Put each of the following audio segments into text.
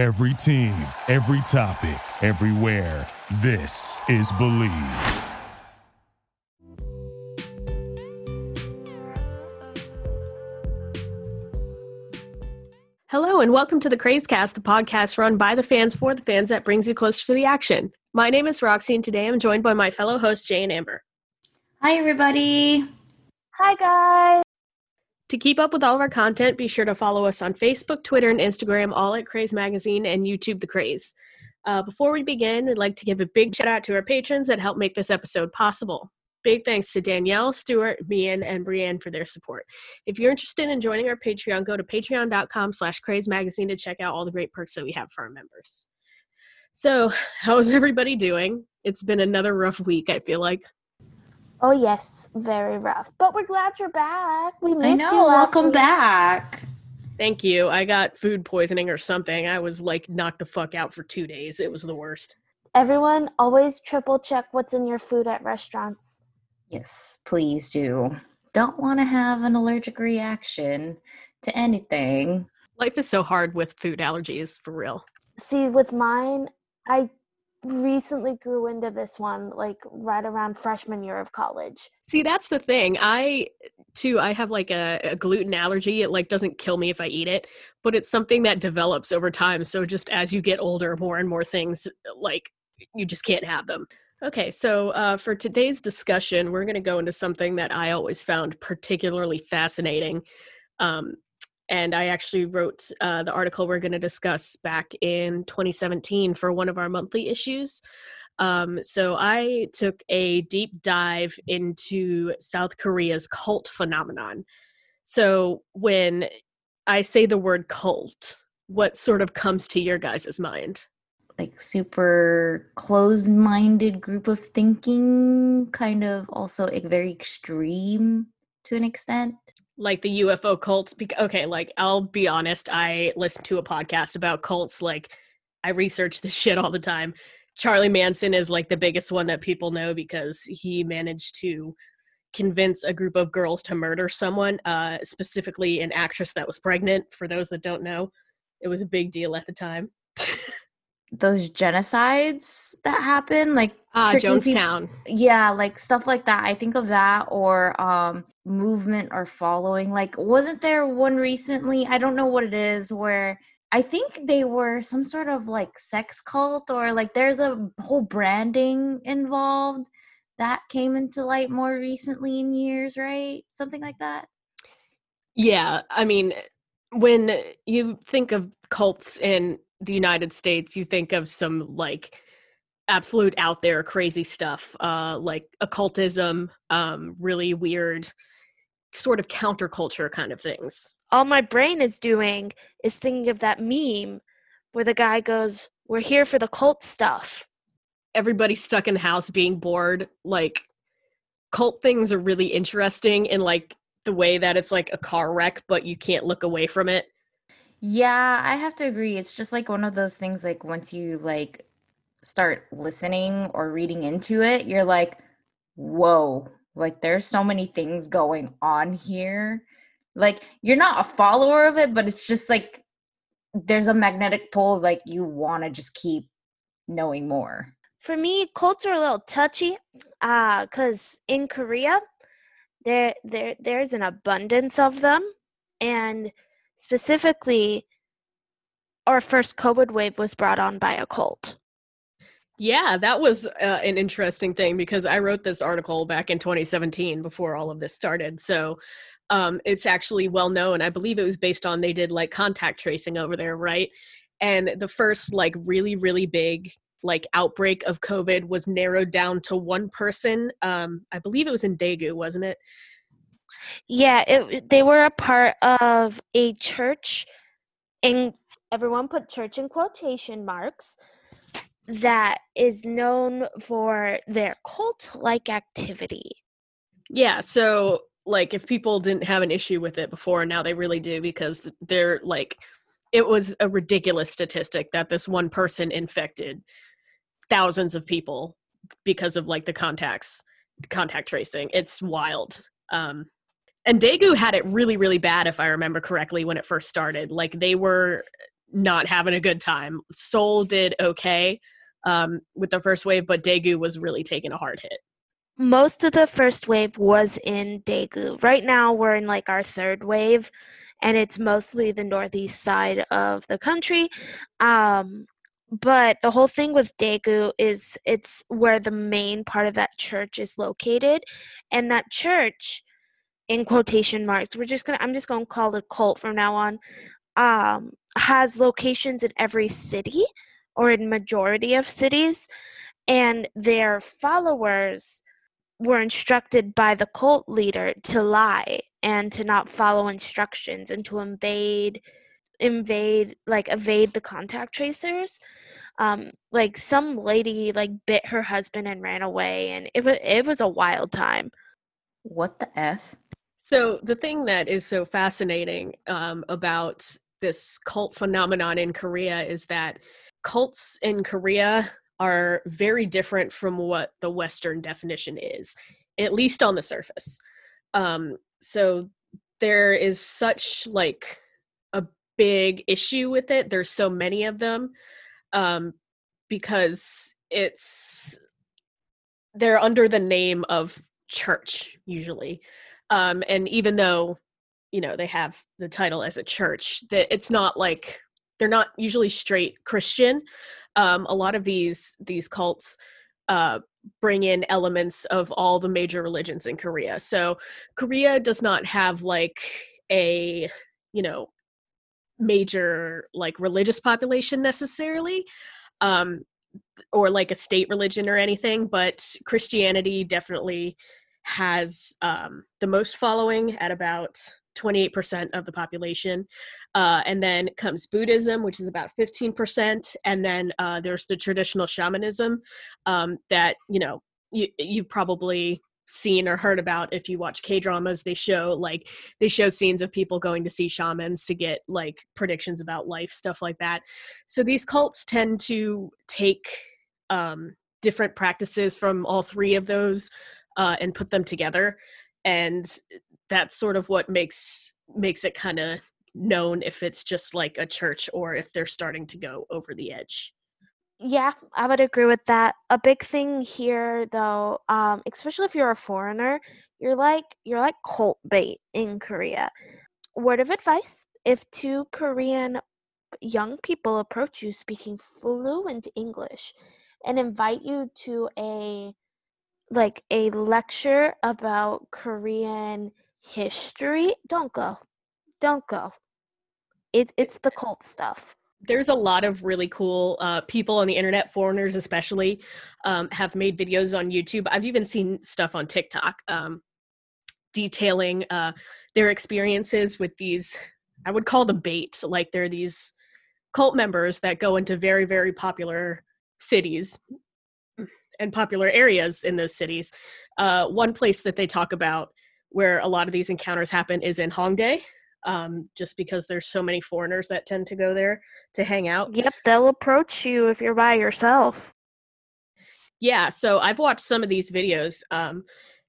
Every team, every topic, everywhere. This is Believe. Hello, and welcome to the Crazecast, the podcast run by the fans for the fans that brings you closer to the action. My name is Roxy, and today I'm joined by my fellow host, Jay and Amber. Hi, everybody. Hi, guys. To keep up with all of our content, be sure to follow us on Facebook, Twitter, and Instagram, all at Craze Magazine, and YouTube The Craze. Uh, before we begin, I'd like to give a big shout out to our patrons that helped make this episode possible. Big thanks to Danielle, Stuart, Mian, and Brienne for their support. If you're interested in joining our Patreon, go to patreon.com slash craze magazine to check out all the great perks that we have for our members. So, how's everybody doing? It's been another rough week, I feel like. Oh yes, very rough. But we're glad you're back. We missed I you. know. last Welcome week. back. Thank you. I got food poisoning or something. I was like knocked the fuck out for two days. It was the worst. Everyone, always triple check what's in your food at restaurants. Yes, please do. Don't want to have an allergic reaction to anything. Life is so hard with food allergies, for real. See, with mine, I recently grew into this one like right around freshman year of college. See, that's the thing. I too, I have like a, a gluten allergy. It like doesn't kill me if I eat it, but it's something that develops over time. So just as you get older, more and more things like you just can't have them. Okay, so uh, for today's discussion, we're going to go into something that I always found particularly fascinating. Um, and I actually wrote uh, the article we're going to discuss back in 2017 for one of our monthly issues. Um, so I took a deep dive into South Korea's cult phenomenon. So when I say the word cult, what sort of comes to your guys' mind? Like super closed-minded group of thinking, kind of also very extreme to an extent. Like the UFO cults. Okay, like I'll be honest, I listen to a podcast about cults. Like I research this shit all the time. Charlie Manson is like the biggest one that people know because he managed to convince a group of girls to murder someone, uh, specifically an actress that was pregnant. For those that don't know, it was a big deal at the time. Those genocides that happen, like peop- Jonestown. yeah like stuff like that i think of that or um movement or following like wasn't there one recently i don't know what it is where i think they were some sort of like sex cult or like there's a whole branding involved that came into light more recently in years right? Something like that? Yeah, I mean, when you think of cults in the United States, you think of some like absolute out there crazy stuff, uh, like occultism, um, really weird, sort of counterculture kind of things. all my brain is doing is thinking of that meme where the guy goes, We're here for the cult stuff. everybody stuck in the house being bored. Like, cult things are really interesting in like the way that it's like a car wreck, but you can't look away from it. yeah i have to agree it's just like one of those things like once you like start listening or reading into it you're like whoa like there's so many things going on here like you're not a follower of it but it's just like there's a magnetic pull like you want to just keep knowing more For me, cults are a little touchy uh, because in Korea, there, there, there's an abundance of them. And specifically, our first COVID wave was brought on by a cult. Yeah, that was uh, an interesting thing because I wrote this article back in 2017 before all of this started. So um, it's actually well known. I believe it was based on they did like contact tracing over there, right? And the first like really, really big like outbreak of COVID was narrowed down to one person. Um, I believe it was in Daegu, wasn't it? Yeah, it, they were a part of a church, and everyone put church in quotation marks, that is known for their cult like activity. Yeah, so like if people didn't have an issue with it before, now they really do because they're like it was a ridiculous statistic that this one person infected thousands of people because of like the contacts contact tracing. It's wild. Um and Daegu had it really really bad if I remember correctly when it first started. Like they were not having a good time. Seoul did okay um, with the first wave, but Daegu was really taking a hard hit. Most of the first wave was in Daegu. Right now, we're in like our third wave, and it's mostly the northeast side of the country. Um, but the whole thing with Daegu is it's where the main part of that church is located, and that church, in quotation marks, we're just gonna I'm just gonna call it a cult from now on. Um, has locations in every city or in majority of cities, and their followers were instructed by the cult leader to lie and to not follow instructions and to invade invade like evade the contact tracers um like some lady like bit her husband and ran away and it was it was a wild time What the f? So the thing that is so fascinating um, about this cult phenomenon in Korea is that cults in Korea are very different from what the Western definition is, at least on the surface. Um, so there is such like a big issue with it. There's so many of them um, because it's they're under the name of church usually um and even though you know they have the title as a church that it's not like they're not usually straight christian. Um a lot of these these cults uh bring in elements of all the major religions in korea. So korea does not have like a you know major like religious population necessarily um or like a state religion or anything but christianity definitely has um, the most following at about 28% of the population. Uh, and then comes Buddhism, which is about 15%. And then uh, there's the traditional shamanism um, that, you know, you, you've probably seen or heard about if you watch K dramas. They show like, they show scenes of people going to see shamans to get like predictions about life, stuff like that. So these cults tend to take um, different practices from all three of those uh, and put them together and that's sort of what makes makes it kind of known if it's just like a church or if they're starting to go over the edge. Yeah i would agree with that. A big thing here though um especially if you're a foreigner you're like you're like cult bait in korea. Word of advice if two korean young people approach you speaking fluent english and invite you to a like a lecture about Korean history, don't go. Don't go. It's it's the cult stuff. there's a lot of really cool uh, people on the internet, foreigners especially, um, have made videos on YouTube. I've even seen stuff on TikTok um, detailing uh, their experiences with these. I would call them bait. Like they're these cult members that go into very very popular cities and popular areas in those cities. Uh, one place that they talk about where a lot of these encounters happen is in Hongdae, um, just because there's so many foreigners that tend to go there to hang out. Yep, they'll approach you if you're by yourself. Yeah, so I've watched some of these videos, um,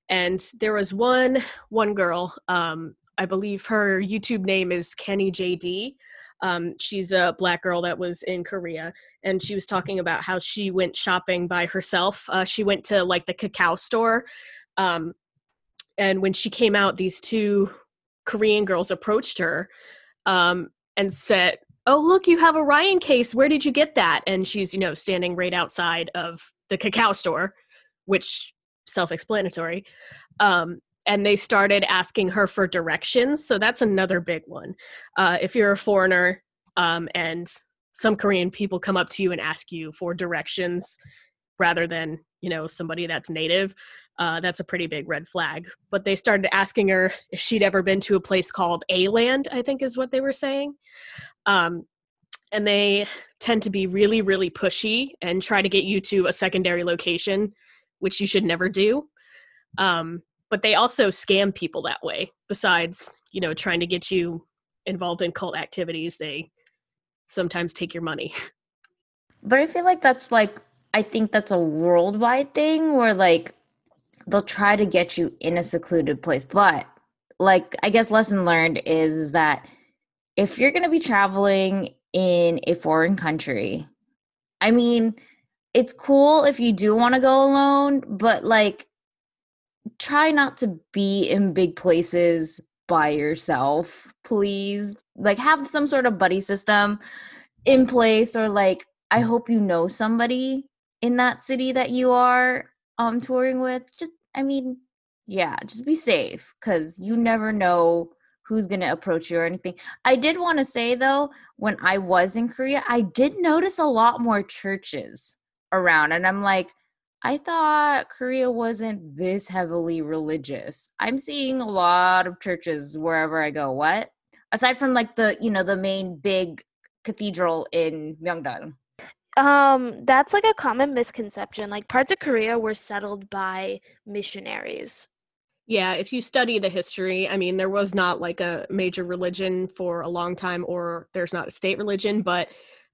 and there was one one girl. Um, I believe her YouTube name is Kenny JD. Um, she's a black girl that was in Korea, and she was talking about how she went shopping by herself. Uh, she went to like the Kakao store, um, and when she came out, these two Korean girls approached her um, and said, "Oh, look, you have a Ryan case. Where did you get that?" And she's, you know, standing right outside of the Kakao store, which self-explanatory. Um, and they started asking her for directions. So that's another big one. Uh, if you're a foreigner um, and some Korean people come up to you and ask you for directions rather than, you know, somebody that's native, uh, that's a pretty big red flag. But they started asking her if she'd ever been to a place called A Land, I think is what they were saying. Um, and they tend to be really, really pushy and try to get you to a secondary location, which you should never do. Um, but they also scam people that way. Besides, you know, trying to get you involved in cult activities, they sometimes take your money. But I feel like that's like I think that's a worldwide thing where like they'll try to get you in a secluded place. But like I guess lesson learned is, that if you're gonna be traveling in a foreign country. I mean, it's cool if you do want to go alone, but like try not to be in big places by yourself, please. Like have some sort of buddy system in place or like I hope you know somebody in that city that you are um touring with. Just I mean, yeah, just be safe cuz you never know who's going to approach you or anything. I did want to say though, when I was in Korea, I did notice a lot more churches around and I'm like I thought Korea wasn't this heavily religious. I'm seeing a lot of churches wherever I go. What? Aside from like the, you know, the main big cathedral in Myeongdong. Um, that's like a common misconception. Like parts of Korea were settled by missionaries. Yeah, if you study the history, I mean, there was not like a major religion for a long time, or there's not a state religion, but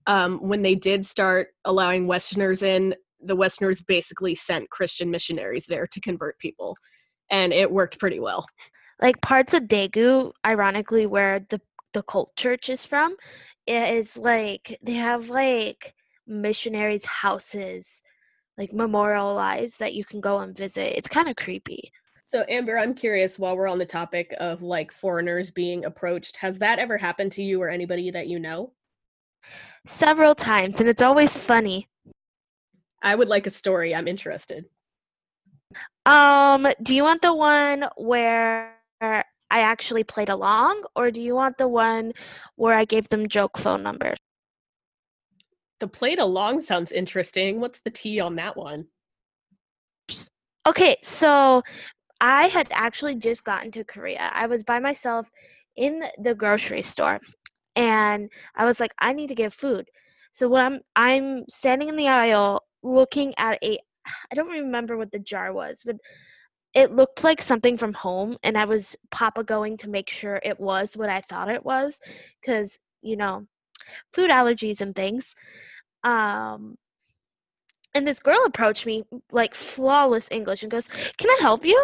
um, when they did start allowing Westerners in, the Westerners basically sent Christian missionaries there to convert people, and it worked pretty well. Like parts of Daegu, ironically, where the the cult church is from, is like they have like missionaries' houses, like memorialized that you can go and visit. It's kind of creepy. So Amber, I'm curious while we're on the topic of like foreigners being approached, has that ever happened to you or anybody that you know? Several times, and it's always funny. I would like a story. I'm interested. Um, do you want the one where I actually played along, or do you want the one where I gave them joke phone numbers? The plate along sounds interesting. What's the tea on that one? Okay, so I had actually just gotten to Korea. I was by myself in the grocery store and I was like, I need to get food. So when I'm I'm standing in the aisle looking at a I don't remember what the jar was, but it looked like something from home and I was papa going to make sure it was what I thought it was cuz you know, food allergies and things. Um and this girl approached me like flawless English and goes, "Can I help you?"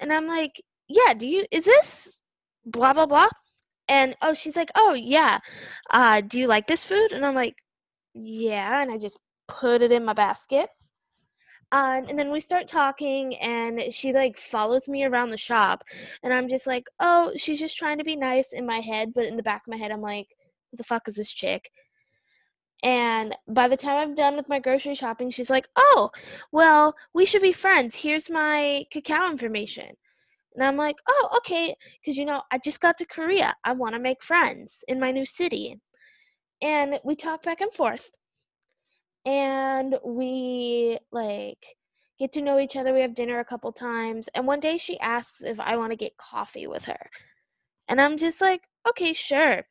And I'm like, "Yeah, do you is this blah blah blah?" And oh, she's like, "Oh, yeah. Uh, do you like this food?" And I'm like, "Yeah." And I just put it in my basket. Uh, and then we start talking and she like follows me around the shop and i'm just like oh she's just trying to be nice in my head but in the back of my head i'm like what the fuck is this chick and by the time I'm done with my grocery shopping, she's like, Oh, well, we should be friends. Here's my Kakao information. And I'm like, Oh, okay. Because, you know, I just got to Korea. I want to make friends in my new city. And we talk back and forth. And we, like, get to know each other. We have dinner a couple times. And one day she asks if I want to get coffee with her. And I'm just like, Okay, sure.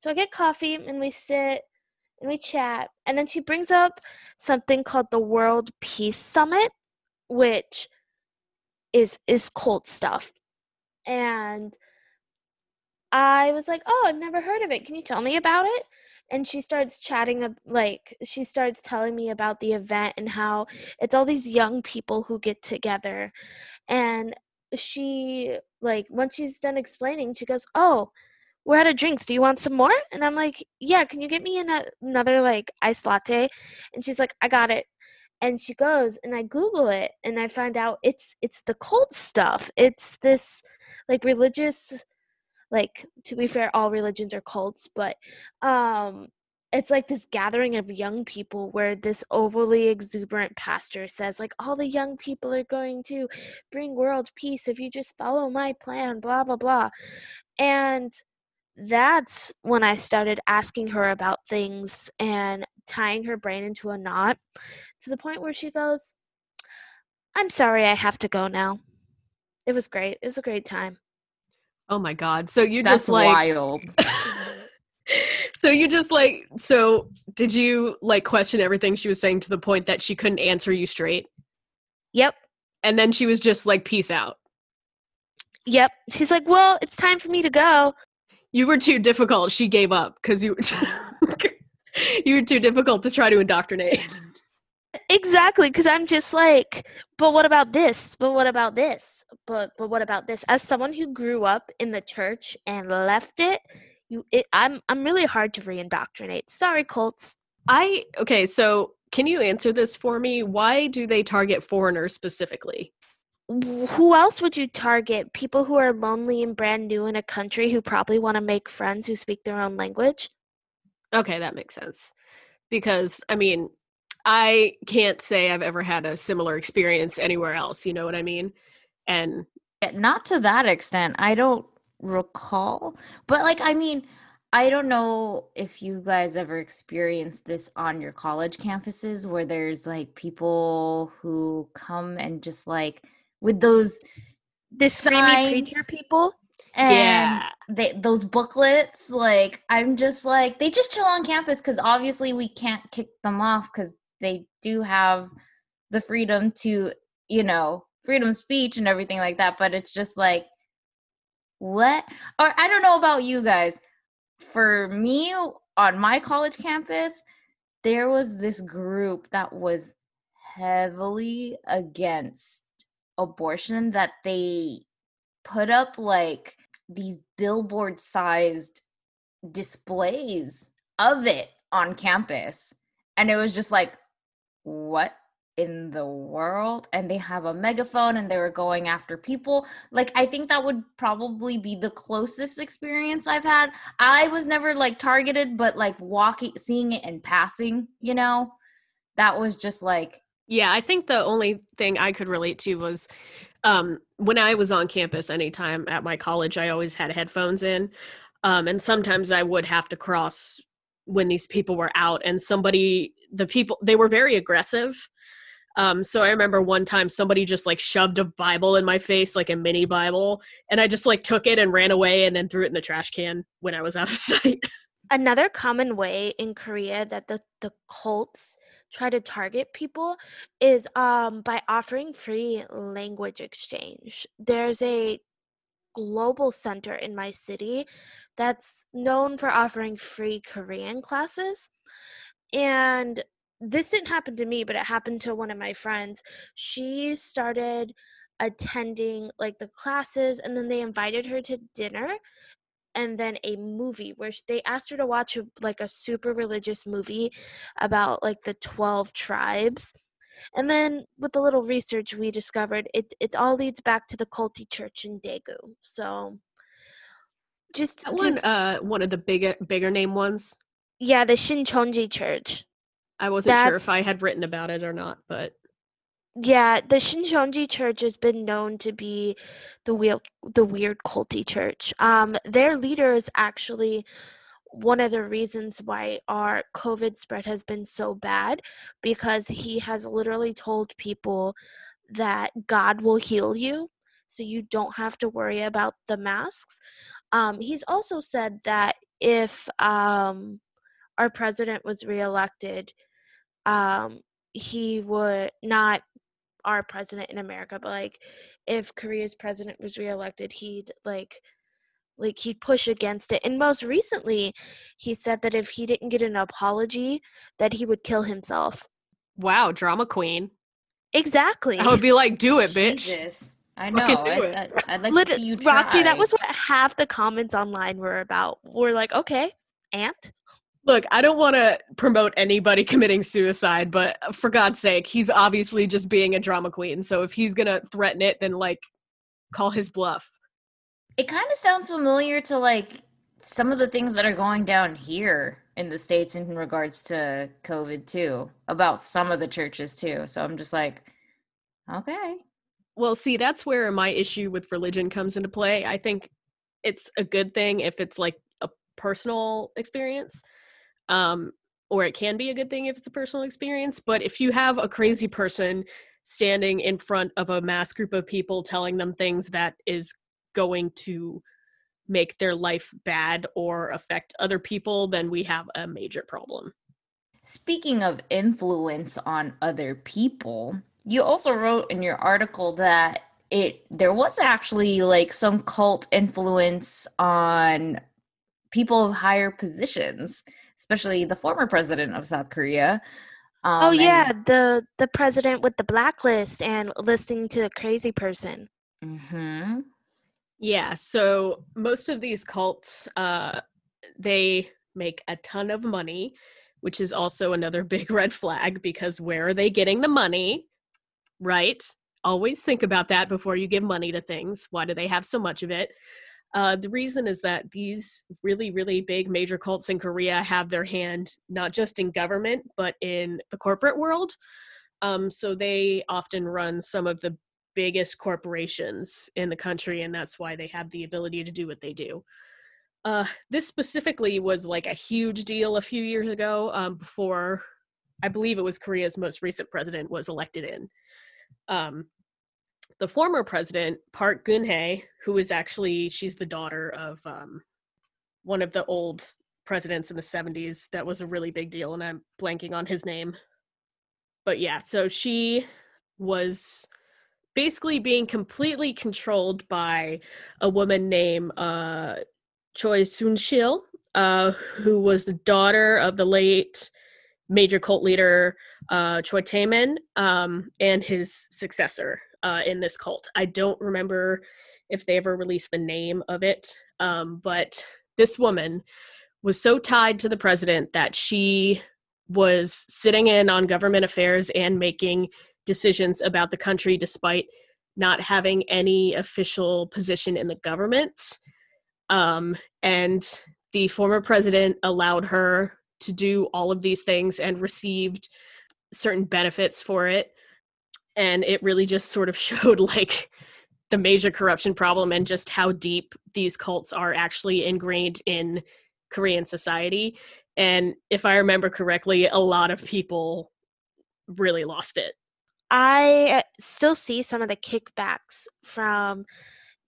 So I get coffee and we sit and we chat. And then she brings up something called the World Peace Summit, which is is cult stuff. And I was like, "Oh, I've never heard of it. Can you tell me about it?" And she starts chatting like she starts telling me about the event and how it's all these young people who get together. And she like once she's done explaining, she goes, "Oh, we're out of drinks. Do you want some more? And I'm like, yeah, can you get me another like iced latte? And she's like, I got it. And she goes and I Google it and I find out it's it's the cult stuff. It's this like religious like to be fair, all religions are cults, but um it's like this gathering of young people where this overly exuberant pastor says like all the young people are going to bring world peace if you just follow my plan blah blah blah and that's when I started asking her about things and tying her brain into a knot to the point where she goes, I'm sorry, I have to go now. It was great. It was a great time. Oh my god. So you That's just like wild. So you just like so did you like question everything she was saying to the point that she couldn't answer you straight? Yep. And then she was just like peace out. Yep. She's like, Well, it's time for me to go. You were too difficult. She gave up because you you were too difficult to try to indoctrinate. Exactly, because I'm just like, but what about this? But what about this? But but what about this? As someone who grew up in the church and left it, you it, I'm I'm really hard to reindoctrinate. Sorry, cults. I okay, so can you answer this for me? Why do they target foreigners specifically? Wh- Who else would you target? People who are lonely and brand new in a country who probably want to make friends who speak their own language? Okay, that makes sense. Because I mean, I can't say I've ever had a similar experience anywhere else, you know what I mean? And Not to that extent. I don't recall. But like I mean, I don't know if you guys ever experienced this on your college campuses where there's like people who come and just like with those The screamy preacher people? and Yeah. they those booklets like I'm just like they just chill on campus cuz obviously we can't kick them off cuz they do have the freedom to, you know, freedom of speech and everything like that, but it's just like what? Or I don't know about you guys. For me on my college campus, there was this group that was heavily against abortion that they put up like these billboard sized displays of it on campus. And it was just like, what in the world? And they have a megaphone and they were going after people. Like, I think that would probably be the closest experience I've had. I was never like targeted, but like walking, seeing it in passing, you know, that was just like, Yeah, I think the only thing I could relate to was um, when I was on campus anytime at my college, I always had headphones in. Um, and sometimes I would have to cross when these people were out, and somebody, the people, they were very aggressive. Um, so I remember one time somebody just like shoved a Bible in my face, like a mini Bible, and I just like took it and ran away and then threw it in the trash can when I was out of sight. Another common way in Korea that the, the cults try to target people is um, by offering free language exchange. There's a global center in my city that's known for offering free Korean classes. And this didn't happen to me, but it happened to one of my friends. She started attending like the classes and then they invited her to dinner and then a movie where they asked her to watch like a super religious movie about like the 12 tribes and then with a little research we discovered it it all leads back to the culty church in daegu so just, That one, just uh, one of the bigger bigger name ones. yeah the shincheonji church I wasn't sure if I had written about it or not, but Yeah, the Shincheonji Church has been known to be the weird, the weird culty church. Um, their leader is actually one of the reasons why our COVID spread has been so bad because he has literally told people that God will heal you, so you don't have to worry about the masks. Um, he's also said that if um, our president was reelected, um, he would not our president in America, but like if Korea's president was reelected, he'd like like he'd push against it. And most recently, he said that if he didn't get an apology, that he would kill himself. wow, drama queen. Exactly. I would be like, do it, bitch. Jesus. I know. I, it. I, would like Lit- to see you Roxy, that was what half the comments online were about. We're like, okay, ant. Look, I don't want to promote anybody committing suicide, but uh, for God's sake, he's obviously just being a drama queen. So if he's gonna threaten it, then like call his bluff. It kind of sounds familiar to like some of the things that are going down here in the states in regards to COVID too, about some of the churches too. So I'm just like, okay. Well, see, that's where my issue with religion comes into play. I think it's a good thing if it's like a personal experience. Um, or it can be a good thing if it's a personal experience. But if you have a crazy person standing in front of a mass group of people telling them things that is going to make their life bad or affect other people, then we have a major problem. Speaking of influence on other people, you also wrote in your article that it there was actually like some cult influence on people of higher positions, especially the former president of South Korea. Um, oh and- yeah, the the president with the blacklist and listening to a crazy person. Mhm. Yeah, so most of these cults uh they make a ton of money, which is also another big red flag because where are they getting the money? Right? Always think about that before you give money to things. Why do they have so much of it? Uh, the reason is that these really, really big major cults in Korea have their hand not just in government, but in the corporate world. Um, so they often run some of the biggest corporations in the country, and that's why they have the ability to do what they do. Uh, this specifically was like a huge deal a few years ago um, before I believe it was Korea's most recent president was elected in. Um, the former president, Park Geun-hye, who is actually she's the daughter of um, one of the old presidents in the 70s. That was a really big deal, and I'm blanking on his name. But yeah, so she was basically being completely controlled by a woman named uh, Choi Soon Sil, uh, who was the daughter of the late major cult leader uh, Choi Tae-min um, and his successor uh, in this cult. I don't remember if they ever released the name of it, um, but this woman was so tied to the president that she was sitting in on government affairs and making decisions about the country despite not having any official position in the government. Um, and the former president allowed her to do all of these things and received certain benefits for it and it really just sort of showed like the major corruption problem and just how deep these cults are actually ingrained in Korean society. And if I remember correctly, a lot of people really lost it. I still see some of the kickbacks from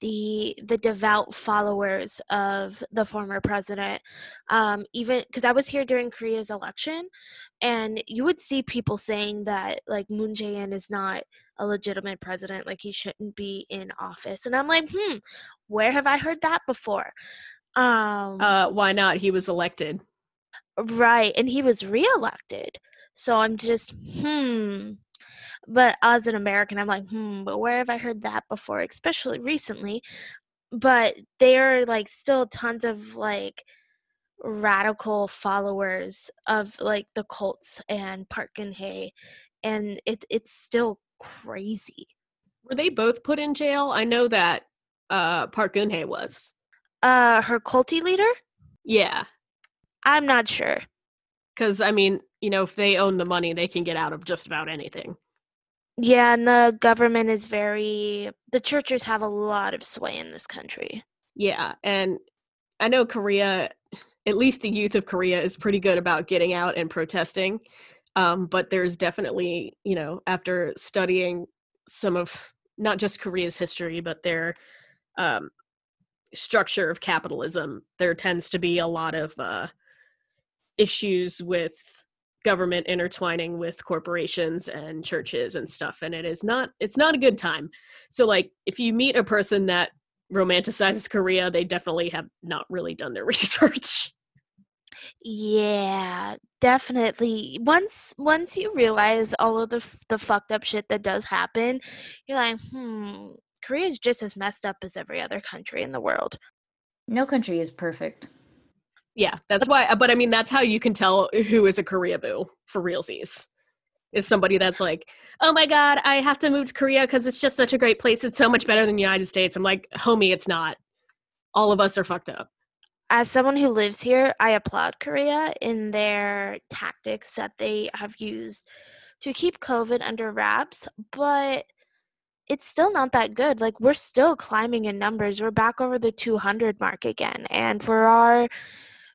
the the devout followers of the former president um, even because i was here during korea's election and you would see people saying that like moon jae-in is not a legitimate president like he shouldn't be in office and i'm like hmm where have i heard that before? Um uh why not? He was elected. Right and he was reelected so i'm just hmm but as an American, I'm like, hmm, but where have I heard that before? Especially recently. But there are like still tons of like radical followers of like the cults and Park Geun-hye, and it's it's still crazy. Were they both put in jail? I know that uh Park Geun-hye was. Uh her culty leader? Yeah. I'm not sure. Cuz I mean, you know, if they own the money, they can get out of just about anything. Yeah, and the government is very the churches have a lot of sway in this country. Yeah, and I know Korea, at least the youth of Korea is pretty good about getting out and protesting. Um, but there's definitely, you know, after studying some of not just Korea's history, but their um, structure of capitalism, there tends to be a lot of uh, issues with government intertwining with corporations and churches and stuff and it is not it's not a good time. So like if you meet a person that romanticizes korea they definitely have not really done their research. Yeah definitely. Once once you realize all of the the fucked up shit that does happen you're like hmm korea is just as messed up as every other country in the world. No country is perfect yeah, that's why. But I mean, that's how you can tell who is a Korea boo for realsies. Is somebody that's like, oh my god, I have to move to Korea because it's just such a great place. It's so much better than the United States. I'm like, homie, it's not. All of us are fucked up. As someone who lives here, I applaud Korea in their tactics that they have used to keep COVID under wraps, but it's still not that good. Like we're still climbing in numbers. We're back over the 200 mark again. And for our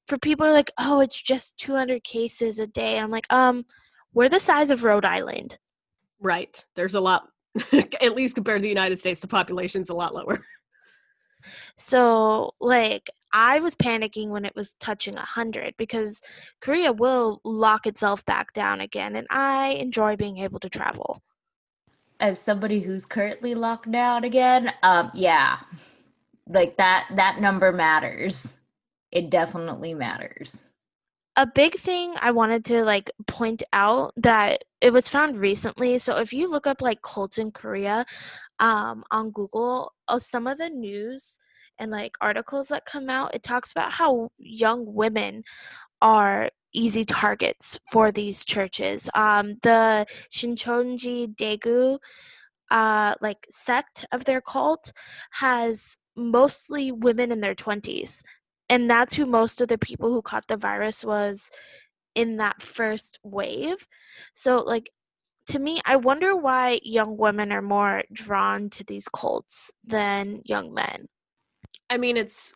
for people like, oh, it's just 200 cases a day. I'm like, um, we're the size of Rhode Island. Right. There's a lot, at least compared to the United States, the population's a lot lower. So, like, I was panicking when it was touching 100 because Korea will lock itself back down again, and I enjoy being able to travel. As somebody who's currently locked down again, um, yeah, like that that number matters it definitely matters. A big thing I wanted to like point out that it was found recently. So if you look up like cults in Korea um, on Google, uh, some of the news and like articles that come out, it talks about how young women are easy targets for these churches. Um, the Shincheonji Daegu uh, like sect of their cult has mostly women in their 20s and that's who most of the people who caught the virus was in that first wave so like to me i wonder why young women are more drawn to these cults than young men I mean, it's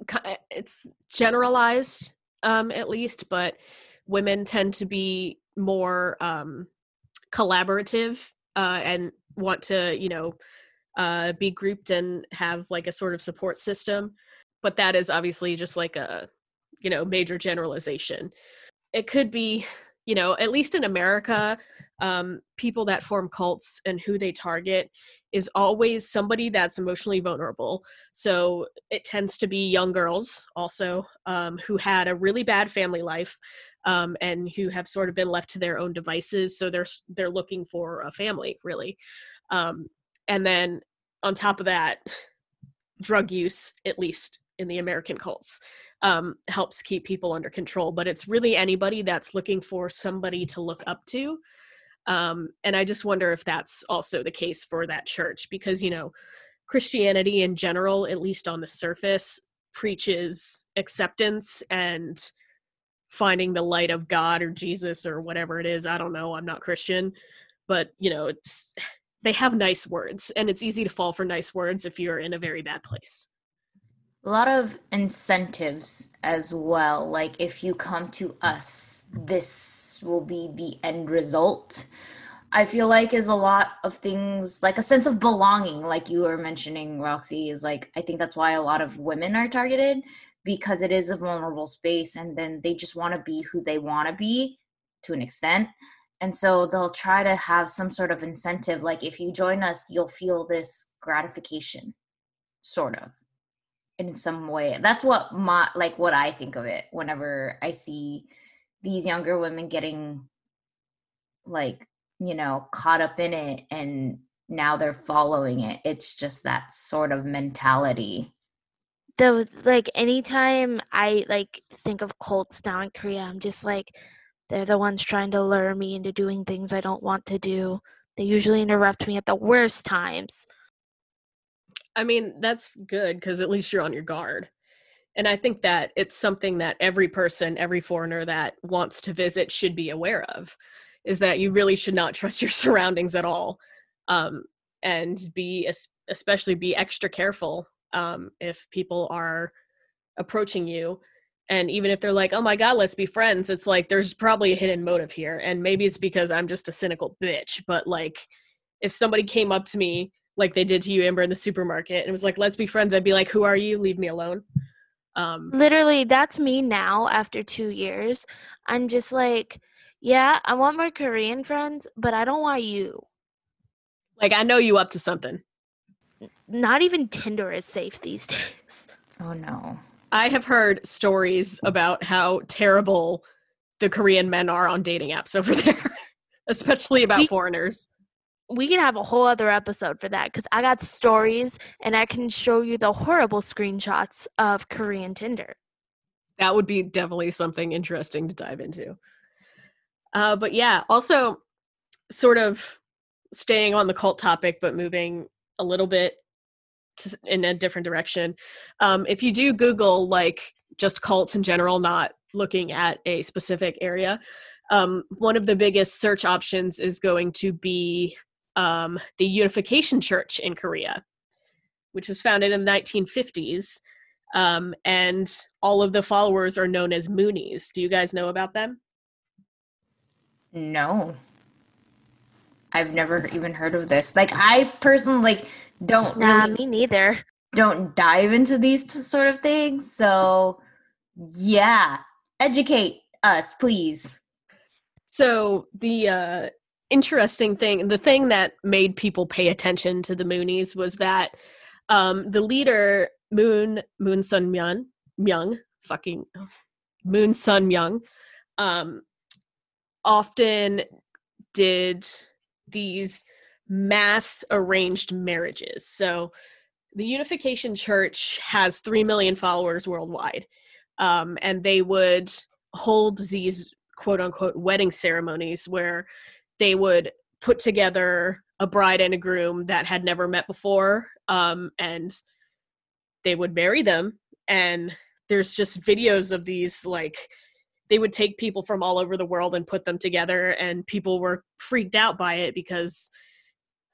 it's generalized, um, at least, but women tend to be more um, collaborative uh, and want to, you know, uh, be grouped and have like a sort of support system. But that is obviously just like a, you know, major generalization. It could be, you know, at least in America, um, people that form cults and who they target is always somebody that's emotionally vulnerable. So it tends to be young girls also um, who had a really bad family life um, and who have sort of been left to their own devices. So they're they're looking for a family really, um, and then on top of that, drug use at least in the American cults um, helps keep people under control. But it's really anybody that's looking for somebody to look up to um, and i just wonder if that's also the case for that church because you know christianity in general at least on the surface preaches acceptance and finding the light of god or jesus or whatever it is i don't know i'm not christian but you know it's they have nice words and it's easy to fall for nice words if you're in a very bad place a lot of incentives as well. Like if you come to us this will be the end result. I feel like is a lot of things like a sense of belonging like you were mentioning roxy is like i think that's why a lot of women are targeted because it is a vulnerable space and then they just want to be who they want to be to an extent. And so they'll try to have some sort of incentive like if you join us you'll feel this gratification sort of in some way. That's what my like what i think of it whenever i see these younger women getting like you know caught up in it and now they're following it. It's just that sort of mentality. The like anytime i like think of cults down in korea i'm just like they're the ones trying to lure me into doing things i don't want to do. They usually interrupt me at the worst times I mean, that's good because at least you're on your guard. And I think that it's something that every person, every foreigner that wants to visit should be aware of is that you really should not trust your surroundings at all. Um, and be, especially be extra careful um, if people are approaching you. And even if they're like, oh my God, let's be friends, it's like there's probably a hidden motive here. And maybe it's because I'm just a cynical bitch. But like, if somebody came up to me like they did to you, Amber, in the supermarket, and it was like, "Let's be friends," I'd be like, "Who are you? Leave me alone." Um, literally that's me now after two years i'm just like yeah i want my korean friends but i don't want you like I know you up to something. not even tinder is safe these days oh no I have heard stories about how terrible the Korean men are on dating apps over there, especially about We- foreigners. We can have a whole other episode for that because I got stories and I can show you the horrible screenshots of Korean Tinder. That would be definitely something interesting to dive into. Uh, but yeah, also sort of staying on the cult topic, but moving a little bit to, in a different direction. Um, if you do Google like just cults in general, not looking at a specific area, um, one of the biggest search options is going to be um, the Unification Church in Korea, which was founded in the 1950s. Um, and all of the followers are known as Moonies. Do you guys know about them? no i've never even heard of this like i personally like don't Nah, really me neither. don't dive into these t- sort of things so yeah educate us please So the uh, interesting thing, the thing that made people pay attention to the Moonies was that um, the leader Moon Moon Sun Myung Myung fucking Moon Sun Myung um, often did these mass arranged marriages. So the Unification Church has 3 million followers worldwide. Um, and they would hold these quote unquote wedding ceremonies where they would put together a bride and a groom that had never met before um, and they would marry them and there's just videos of these like they would take people from all over the world and put them together and people were freaked out by it because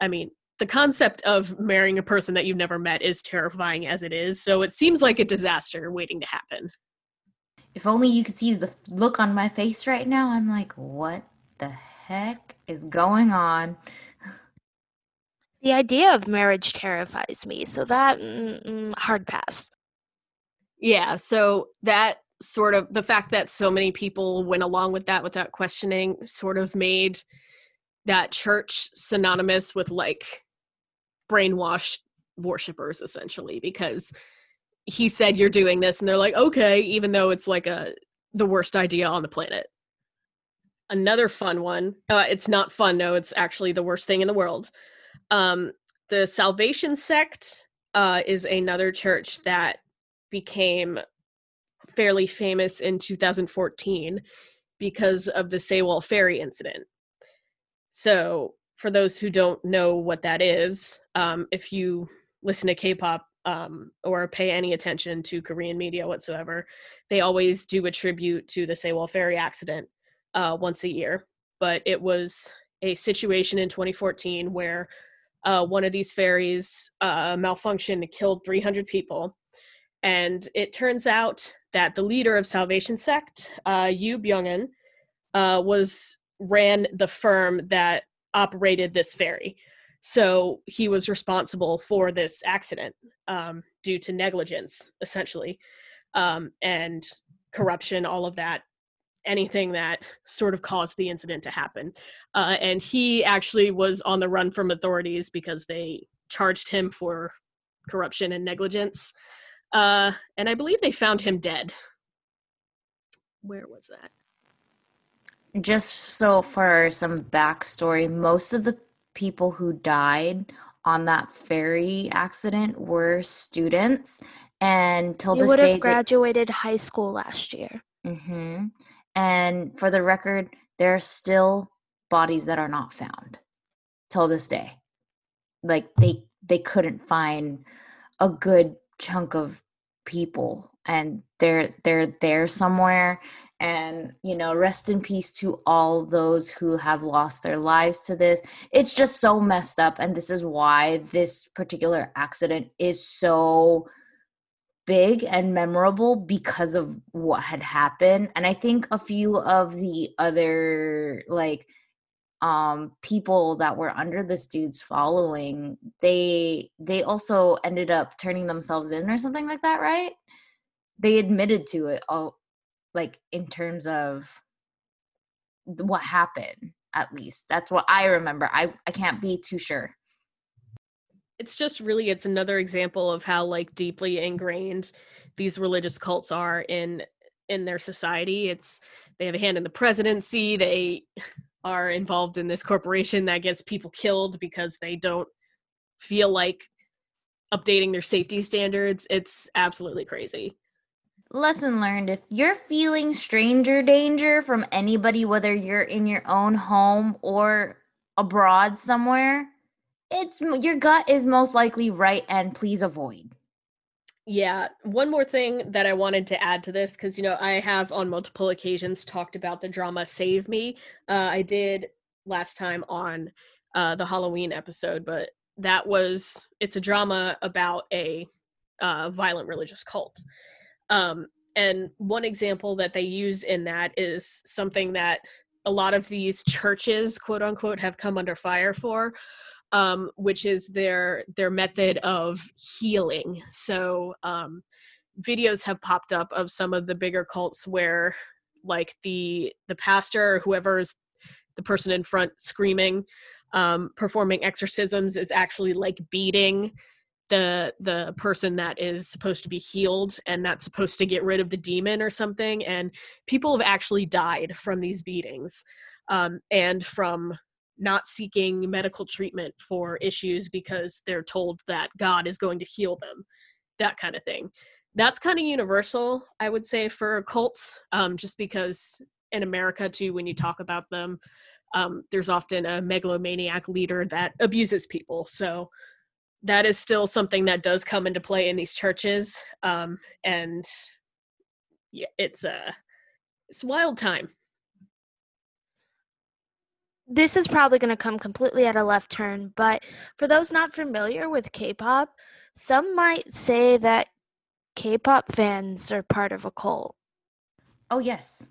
i mean the concept of marrying a person that you've never met is terrifying as it is so it seems like a disaster waiting to happen If only you could see the look on my face right now. I'm like, what the is going on? The idea of marriage terrifies me, so that mm, hard pass. Yeah, so that sort of the fact that so many people went along with that without questioning sort of made that church synonymous with like brainwashed worshippers essentially because he said you're doing this and they're like okay even though it's like a the worst idea on the planet another fun one. Uh, it's not fun no it's actually the worst thing in the world. Um the salvation sect uh is another church that became fairly famous in 2014 because of the Sewol Ferry incident. So, for those who don't know what that is, um, if you listen to K-pop um, or pay any attention to Korean media whatsoever, they always do a tribute to the Sewol Ferry accident uh, once a year. But it was a situation in 2014 where uh, one of these ferries uh, malfunctioned and killed 300 people and it turns out that the leader of Salvation Sect, uh, Yu Byung-un, uh, was ran the firm that operated this ferry. So he was responsible for this accident um, due to negligence, essentially, um, and corruption, all of that, anything that sort of caused the incident to happen. Uh, and he actually was on the run from authorities because they charged him for corruption and negligence. Uh, and I believe they found him dead. Where was that? Just so for some backstory, most of the people who died on that ferry accident were students, and till You this would day, have graduated high school last year. hmm and for the record, there are still bodies that are not found till this day. Like they they couldn't find a good chunk of people and they're they're there somewhere and you know rest in peace to all those who have lost their lives to this it's just so messed up and this is why this particular accident is so big and memorable because of what had happened and i think a few of the other like um people that were under this dude's following they they also ended up turning themselves in or something like that right? They admitted to it all like in terms of what happened at least. That's what i remember. I i can't be too sure it's just really it's another example of how like deeply ingrained these religious cults are in in their society. It's they have a hand in the presidency they are involved in this corporation that gets people killed because they don't feel like updating their safety standards. It's absolutely crazy. Lesson learned if you're feeling stranger danger from anybody whether you're in your own home or abroad somewhere it's your gut is most likely right and please avoid Yeah, one more thing that I wanted to add to this because you know I have on multiple occasions talked about the drama Save Me. Uh, I did last time on uh, the Halloween episode, but that was it's a drama about a uh, violent religious cult. Um, and one example that they use in that is something that a lot of these churches, quote unquote, have come under fire for, um, which is their their method of healing. So um, videos have popped up of some of the bigger cults where, like the the pastor or whoever is the person in front screaming, um, performing exorcisms is actually like beating the the person that is supposed to be healed and that's supposed to get rid of the demon or something and people have actually died from these beatings um, and from not seeking medical treatment for issues because they're told that God is going to heal them, that kind of thing. That's kind of universal, I would say, for cults, um, just because in America, too, when you talk about them, um, there's often a megalomaniac leader that abuses people. So that is still something that does come into play in these churches. Um, and yeah, it's a it's wild time this is probably going to come completely at a left turn, but for those not familiar with K pop, some might say that K pop fans are part of a cult. Oh, yes.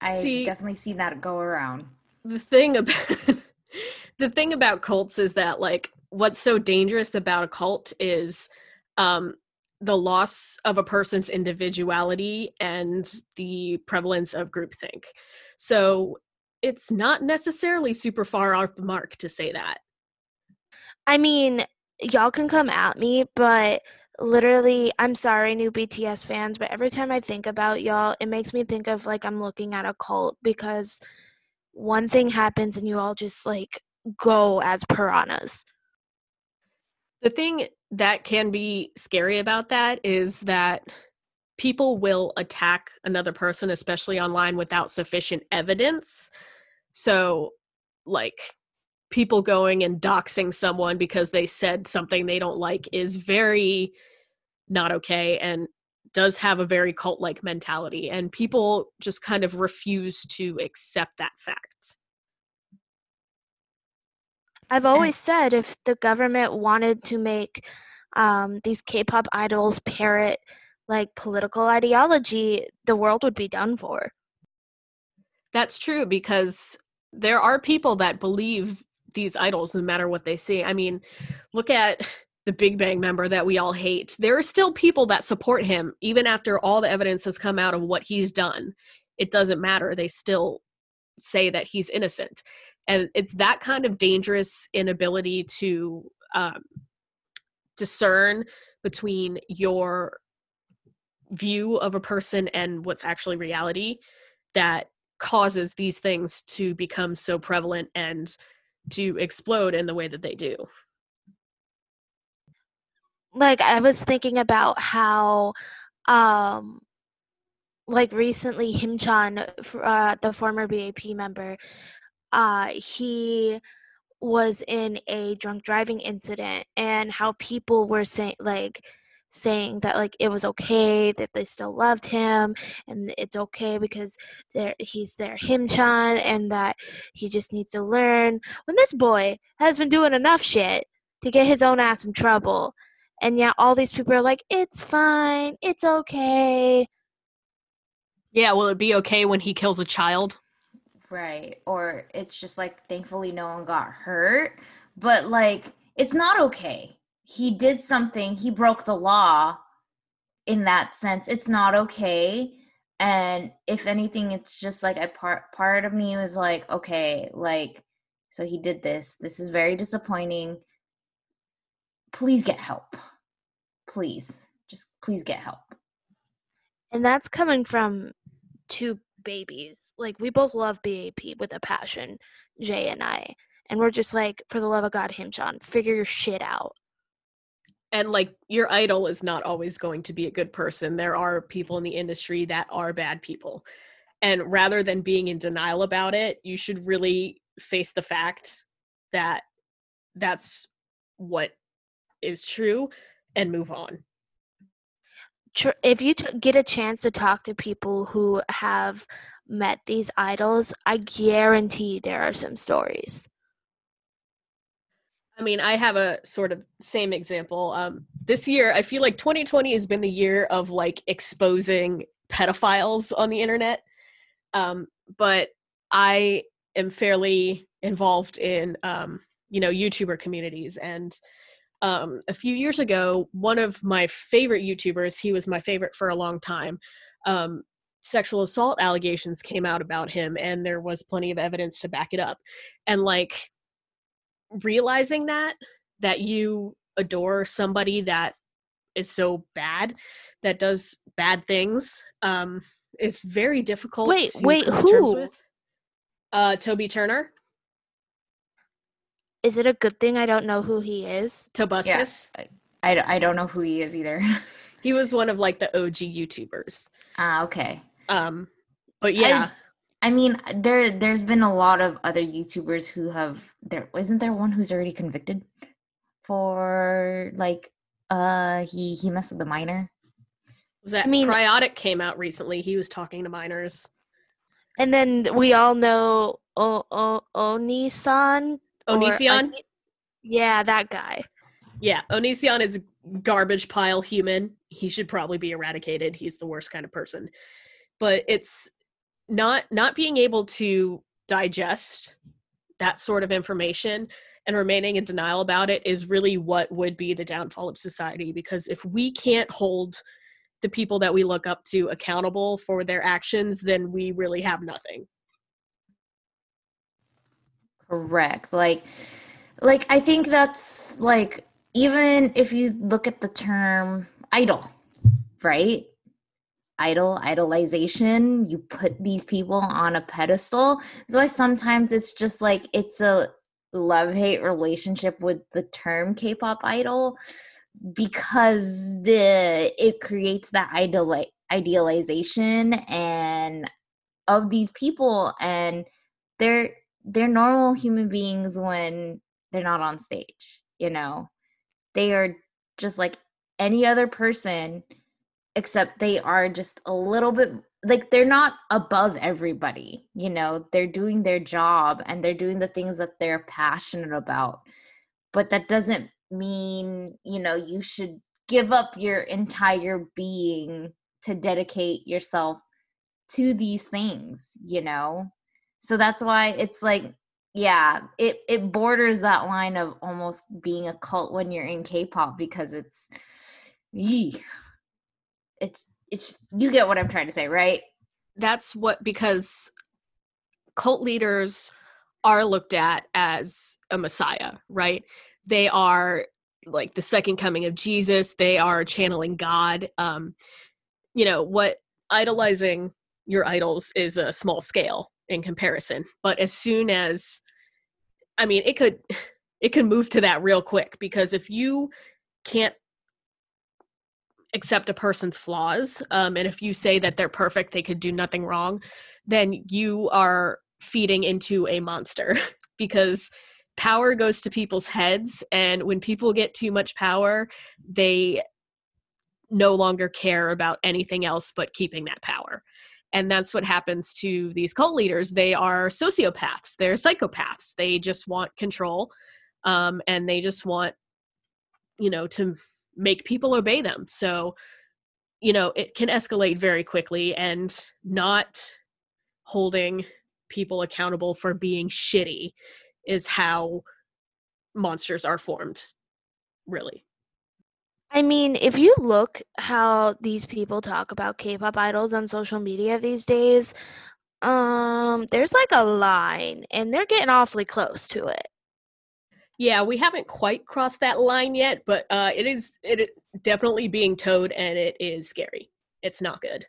I See- definitely see that go around. the thing about the thing about cults is that like what's so dangerous about a cult is um the loss of a person's individuality and the prevalence of groupthink. So it's not necessarily super far off the mark to say that. I mean, y'all can come at me, but literally, I'm sorry, new BTS fans, but every time I think about y'all, it makes me think of like I'm looking at a cult because one thing happens and you all just like go as piranhas. The thing that can be scary about that is that people will attack another person, especially online, without sufficient evidence. So, like, people going and doxing someone because they said something they don't like is very not okay and does have a very cult like mentality. And people just kind of refuse to accept that fact. I've always said if the government wanted to make um, these K-pop idols parrot like political ideology, the world would be done for. That's true because there are people that believe these idols no matter what they see. I mean, look at the Big Bang member that we all hate. There are still people that support him even after all the evidence has come out of what he's done. It doesn't matter. They still say that he's innocent. And it's that kind of dangerous inability to um, discern between your view of a person and what's actually reality that causes these things to become so prevalent and to explode in the way that they do. Like I was thinking about how um like recently Himchan uh the former BAP member uh he was in a drunk driving incident and how people were saying like saying that like it was okay that they still loved him and it's okay because there he's their himchan and that he just needs to learn when this boy has been doing enough shit to get his own ass in trouble and yet all these people are like it's fine it's okay Yeah, will it be okay when he kills a child? Right. Or it's just like, thankfully, no one got hurt. But like, it's not okay. He did something, he broke the law in that sense. It's not okay. And if anything, it's just like a part part of me was like, okay, like, so he did this. This is very disappointing. Please get help. Please. Just please get help. and that's coming from two babies like we both love bap with a passion jay and i and we're just like for the love of god himchan figure your shit out And like your idol is not always going to be a good person. There are people in the industry that are bad people. And rather than being in denial about it, you should really face the fact that that's what is true and move on. if you t- get a chance to talk to people who have met these idols, I guarantee there are some stories. I mean, I have a sort of same example. Um, this year, I feel like 2020 has been the year of like exposing pedophiles on the internet. Um, but I am fairly involved in, um, you know, YouTuber communities. And um, a few years ago, one of my favorite YouTubers, he was my favorite for a long time, um, sexual assault allegations came out about him, and there was plenty of evidence to back it up. And like, realizing that that you adore somebody that is so bad that does bad things um it's very difficult Wait, to wait, come to terms who? with. uh toby turner is it a good thing I don't know who he is? Tobuscus. Yes. I, I don't know who he is either. He was one of like the OG YouTubers. Ah, okay. Um, but yeah, I mean, there there's been a lot of other YouTubers who have there isn't there one who's already convicted for like uh he he messed with the minor. was that I mean- Cryaotic came out recently. He was talking to minors. And then we all know o- o- Oni-san. or Onision? Oni- yeah, that guy. Yeah, Onision is garbage pile human. He should probably be eradicated. He's the worst kind of person. But it's not not being able to digest that sort of information and remaining in denial about it is really what would be the downfall of society because if we can't hold the people that we look up to accountable for their actions then we really have nothing Correct. Like like I think that's like even if you look at the term idol, right? Idol, idolization, you put these people on a pedestal. That's why sometimes it's just like it's a love-hate relationship with the term K-pop idol because the it creates that idol idealization and of these people and they're they're normal human beings when they're not on stage you know they are just like any other person except they are just a little bit like they're not above everybody you know? They're doing their job and they're doing the things that they're passionate about. But that doesn't mean you know you should give up your entire being to dedicate yourself to these things you know? So that's why it's like yeah it it borders that line of almost being a cult when you're in k-pop because it's yee. It's it's you get what i'm trying to say right? That's what because cult leaders are looked at as a messiah right? They are like the second coming of jesus. They are channeling god. Um you know what idolizing your idols is a small scale in comparison but as soon as i mean it could it could move to that real quick because if you can't accept a person's flaws um, and if you say that they're perfect they could do nothing wrong then you are feeding into a monster. Because power goes to people's heads and when people get too much power they no longer care about anything else but keeping that power. And that's what happens to these cult leaders. They are sociopaths. They're psychopaths. They just want control um, and they just want you know to make people obey them so you know it can escalate very quickly and not holding people accountable for being shitty is how monsters are formed really I mean, if you look how these people talk about K-pop idols on social media these days, um, there's like a line, and they're getting awfully close to it. Yeah we haven't quite crossed that line yet but uh it is it is definitely being towed and it is scary. It's not good.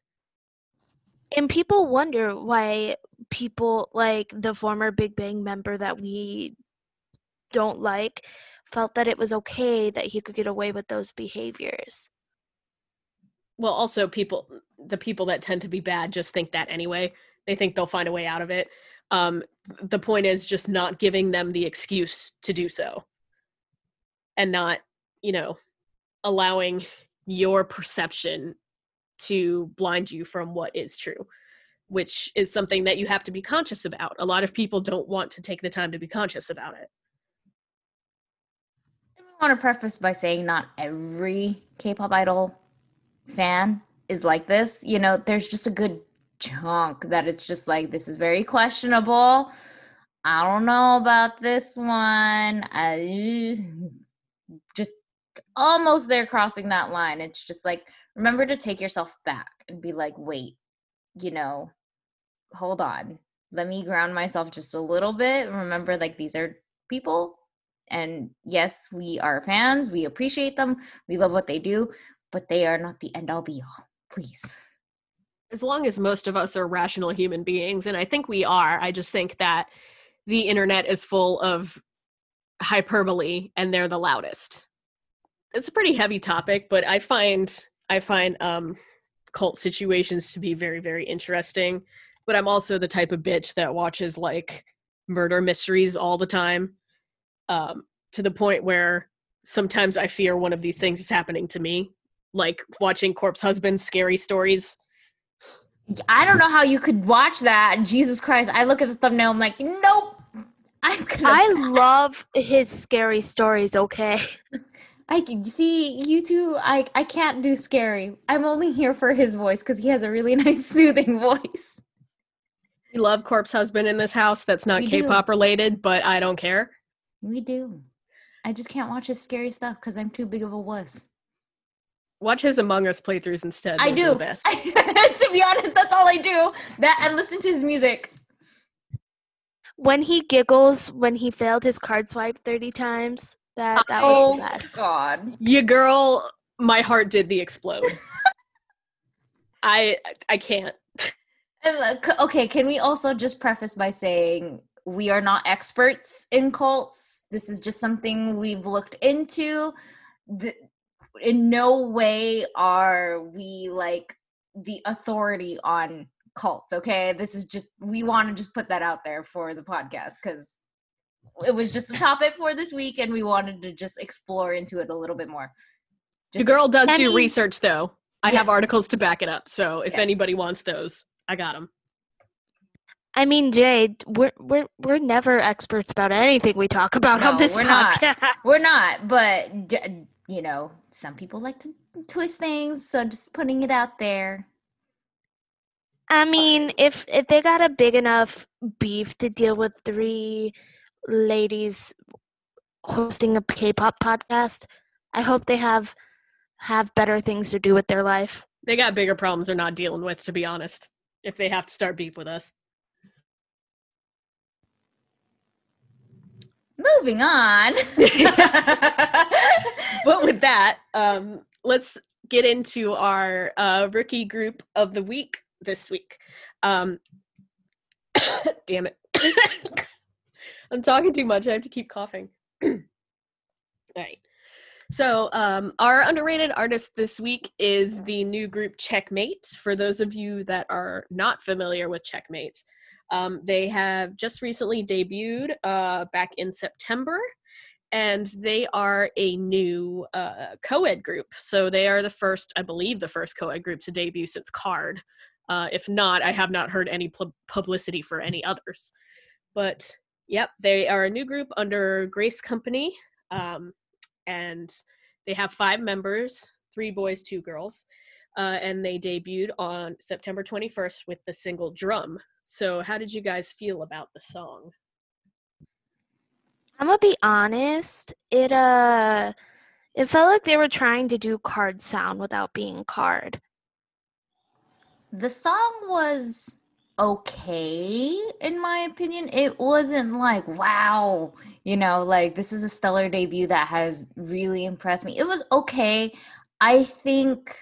And people wonder why people like the former Big Bang member that we don't like felt that it was okay that he could get away with those behaviors. well also people the people that tend to be bad just think that anyway. They think they'll find a way out of it. Um the point is just not giving them the excuse to do so. And not you know allowing your perception to blind you from what is true which is something that you have to be conscious about. A lot of people don't want to take the time to be conscious about it. I want to preface by saying not every K-pop idol fan is like this. You know, there's just a good chunk that it's just like this is very questionable. I don't know about this one. I just almost there crossing that line. It's just like remember to take yourself back and be like, wait, you know, hold on. Let me ground myself just a little bit. Remember, like these are people and yes we are fans we appreciate them we love what they do but they are not the end all be all please as long as most of us are rational human beings and i think we are i just think that the internet is full of hyperbole and they're the loudest. It's a pretty heavy topic, but I find I find um cult situations to be very very interesting. But I'm also the type of bitch that watches like murder mysteries all the time. Um to the point where sometimes I fear one of these things is happening to me, like watching Corpse Husband scary stories. I don't know how you could watch that. Jesus Christ. I look at the thumbnail, I'm like, nope. I'm gonna I love his scary stories, okay? I can see you two. I I can't do scary. I'm only here for his voice because he has a really nice, soothing voice. We love Corpse Husband in this house. That's not We. K-pop related, but I don't care. We do. I just can't watch his scary stuff because I'm too big of a wuss. Watch his Among Us playthroughs instead. I Those are do. the best. to be honest, that's all I do. That and listen to his music. When he giggles when he failed his card swipe 30 times, that that was oh the best. God. You girl, my heart did the explode. I I can't. And, c- okay, can we also just preface by saying we are not experts in cults. This is just something we've looked into. The, in no way are we like the authority on cults, okay? This is just, we want to just put that out there for the podcast because it was just a topic for this week and we wanted to just explore into it a little bit more. The girl does do research though. I have articles to back it up. So if Yes. anybody wants those, I got them. I mean, Jade, we're we're we're never experts about anything we talk about on this we're not. podcast. We're not, but d- you know, some people like to twist things, so just putting it out there. I mean, if if they got a big enough beef to deal with three ladies hosting a K-pop podcast, I hope they have have better things to do with their life. They got bigger problems they're not dealing with, to be honest. If they have to start beef with us. Moving on. but with that, um, let's get into our uh, rookie group of the week this week. Um, damn it. I'm talking too much. I have to keep coughing. All right. So, um, our underrated artist this week is the new group Checkmate. For those of you that are not familiar with Checkmate, um, they have just recently debuted uh, back in September and they are a new uh, co-ed group. So they are the first, I believe, the first co-ed group to debut since KARD. Uh, if not, I have not heard any pub- publicity for any others. But yep, they are a new group under Grace Company, um, and they have five members: three boys, two girls. Uh, and they debuted on September 21st with the single "Drum." So, how did you guys feel about the song? I'm gonna be honest. It uh, it felt like they were trying to do KARD sound without being KARD. the song was okay, in my opinion. It wasn't like, wow, you know, like this is a stellar debut that has really impressed me. It was okay. I think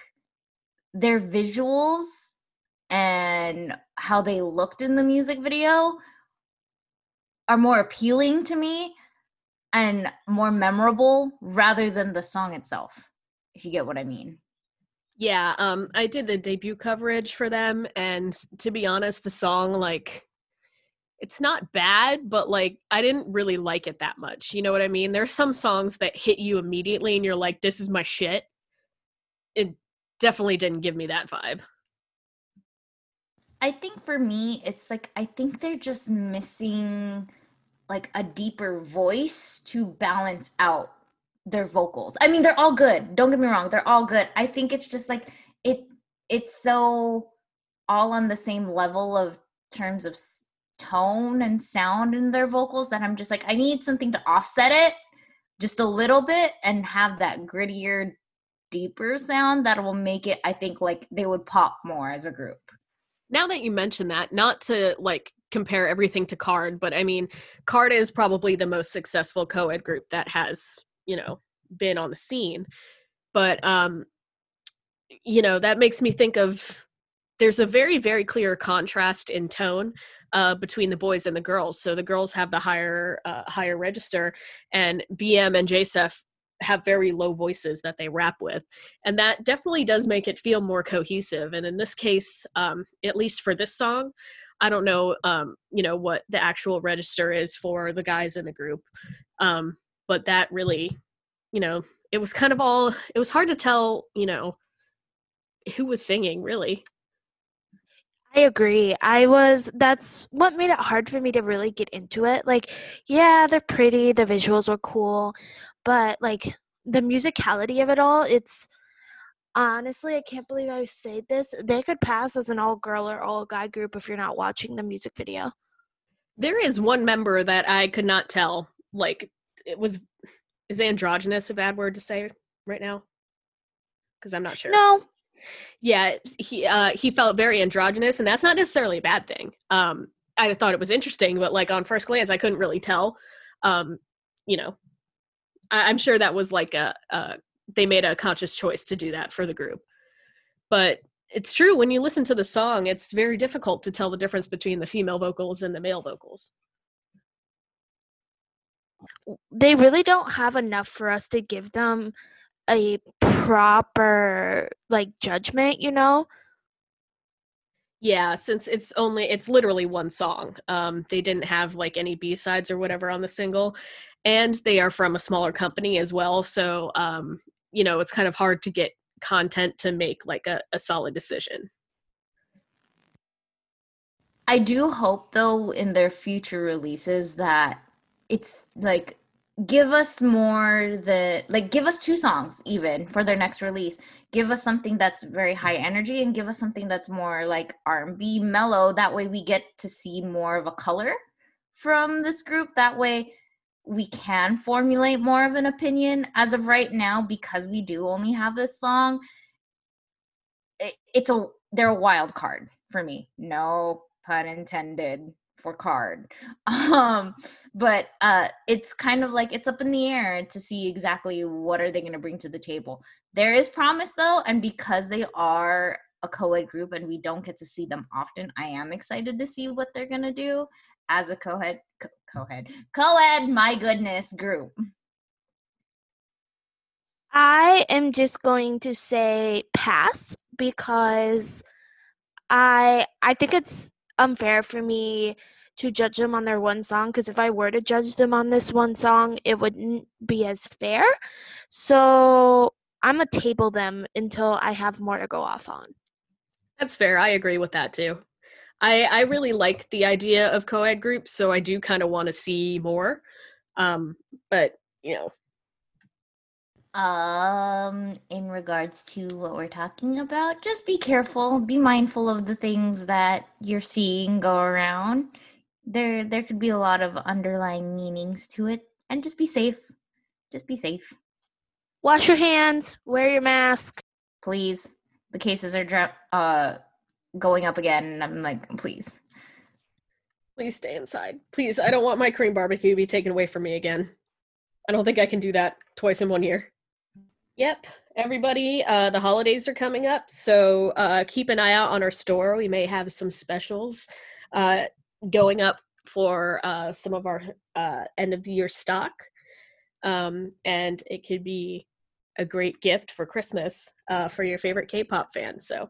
their visuals and how they looked in the music video are more appealing to me and more memorable rather than the song itself, if you get what I mean. Yeah, um, I did the debut coverage for them, and to be honest, the song like it's not bad, but like I didn't really like it that much. You know what I mean? There's some songs that hit you immediately, and you're like, "This is my shit." It definitely didn't give me that vibe. I think for me, it's like I think they're just missing like a deeper voice to balance out their vocals. I mean, they're all good. Don't get me wrong, they're all good. I think it's just like it it's so all on the same level of terms of tone and sound in their vocals that I'm just like I need something to offset it just a little bit and have that grittier deeper sound that will make it I think like they would pop more as a group. Now that you mention that, not to like compare everything to KARD, but I mean, KARD is probably the most successful co-ed group that has, you know, been on the scene. But um you know, that makes me think of there's a very very clear contrast in tone uh, between the boys and the girls. So the girls have the higher uh, higher register, and BM and J.Seph have very low voices that they rap with, and that definitely does make it feel more cohesive. And in this case, um, at least for this song, I don't know, um, you know, what the actual register is for the guys in the group, um, but that really, you know, it was kind of all. It was hard to tell, you know, who was singing really. I agree. I was that's what made it hard for me to really get into it. Like, yeah, they're pretty, the visuals were cool, but like the musicality of it all, it's honestly, I can't believe I say this. They could pass as an all girl or all guy group if you're not watching the music video. There is one member that I could not tell. Like, it was is androgynous a bad word to say right now? Because I'm not sure. No, yeah he uh he felt very androgynous and that's not necessarily a bad thing um i thought it was interesting but like on first glance i couldn't really tell um you know I- i'm sure that was like a uh they made a conscious choice to do that for the group but it's true when you listen to the song it's very difficult to tell the difference between the female vocals and the male vocals they really don't have enough for us to give them a proper like judgment, you know? Yeah, since it's only it's literally one song. Um they didn't have like any B-sides or whatever on the single and they are from a smaller company as well, so um you know, it's kind of hard to get content to make like a, a solid decision. I do hope though in their future releases that it's like give us more the like give us two songs even for their next release. Give us something that's very high energy and give us something that's more like r&b mellow. That way we get to see more of a color from this group. That way we can formulate more of an opinion. As of right now because we do only have this song it, it's a they're a wild card for me. No pun intended for KARD. Um but uh it's kind of like it's up in the air to see exactly what are they going to bring to the table. There is promise though and because they are a co-ed group and we don't get to see them often i am excited to see what they're going to do as a co-ed co- co-ed co-ed my goodness group I am just going to say pass because I I think it's unfair for me to judge them on their one song because if I were to judge them on this one song, it wouldn't be as fair. So I'm gonna table them until I have more to go off on. That's fair. I agree with that too. I I really like the idea of co-ed groups, so I do kind of want to see more. Um, but you know, um in regards to what we're talking about just be careful be mindful of the things that you're seeing go around there there could be a lot of underlying meanings to it and just be safe just be safe Wash your hands, wear your mask. please the cases are dra- uh going up again and i'm like please please stay inside. Please, I don't want my korean barbecue to be taken away from me again. I don't think I can do that twice in one year. Yep, everybody, uh, the holidays are coming up, so uh, keep an eye out on our store. We may have some specials uh, going up for uh, some of our uh, end of the year stock, um, and it could be a great gift for Christmas uh, for your favorite K-pop fan. So.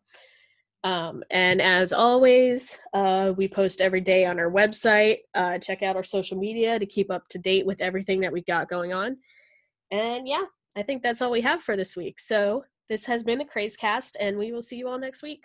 Um, and as always, uh, we post every day on our website. Uh, check out our social media to keep up to date with everything that we've got going on. And yeah, I think that's all we have for this week. So this has been the Craze Cast, and we will see you all next week.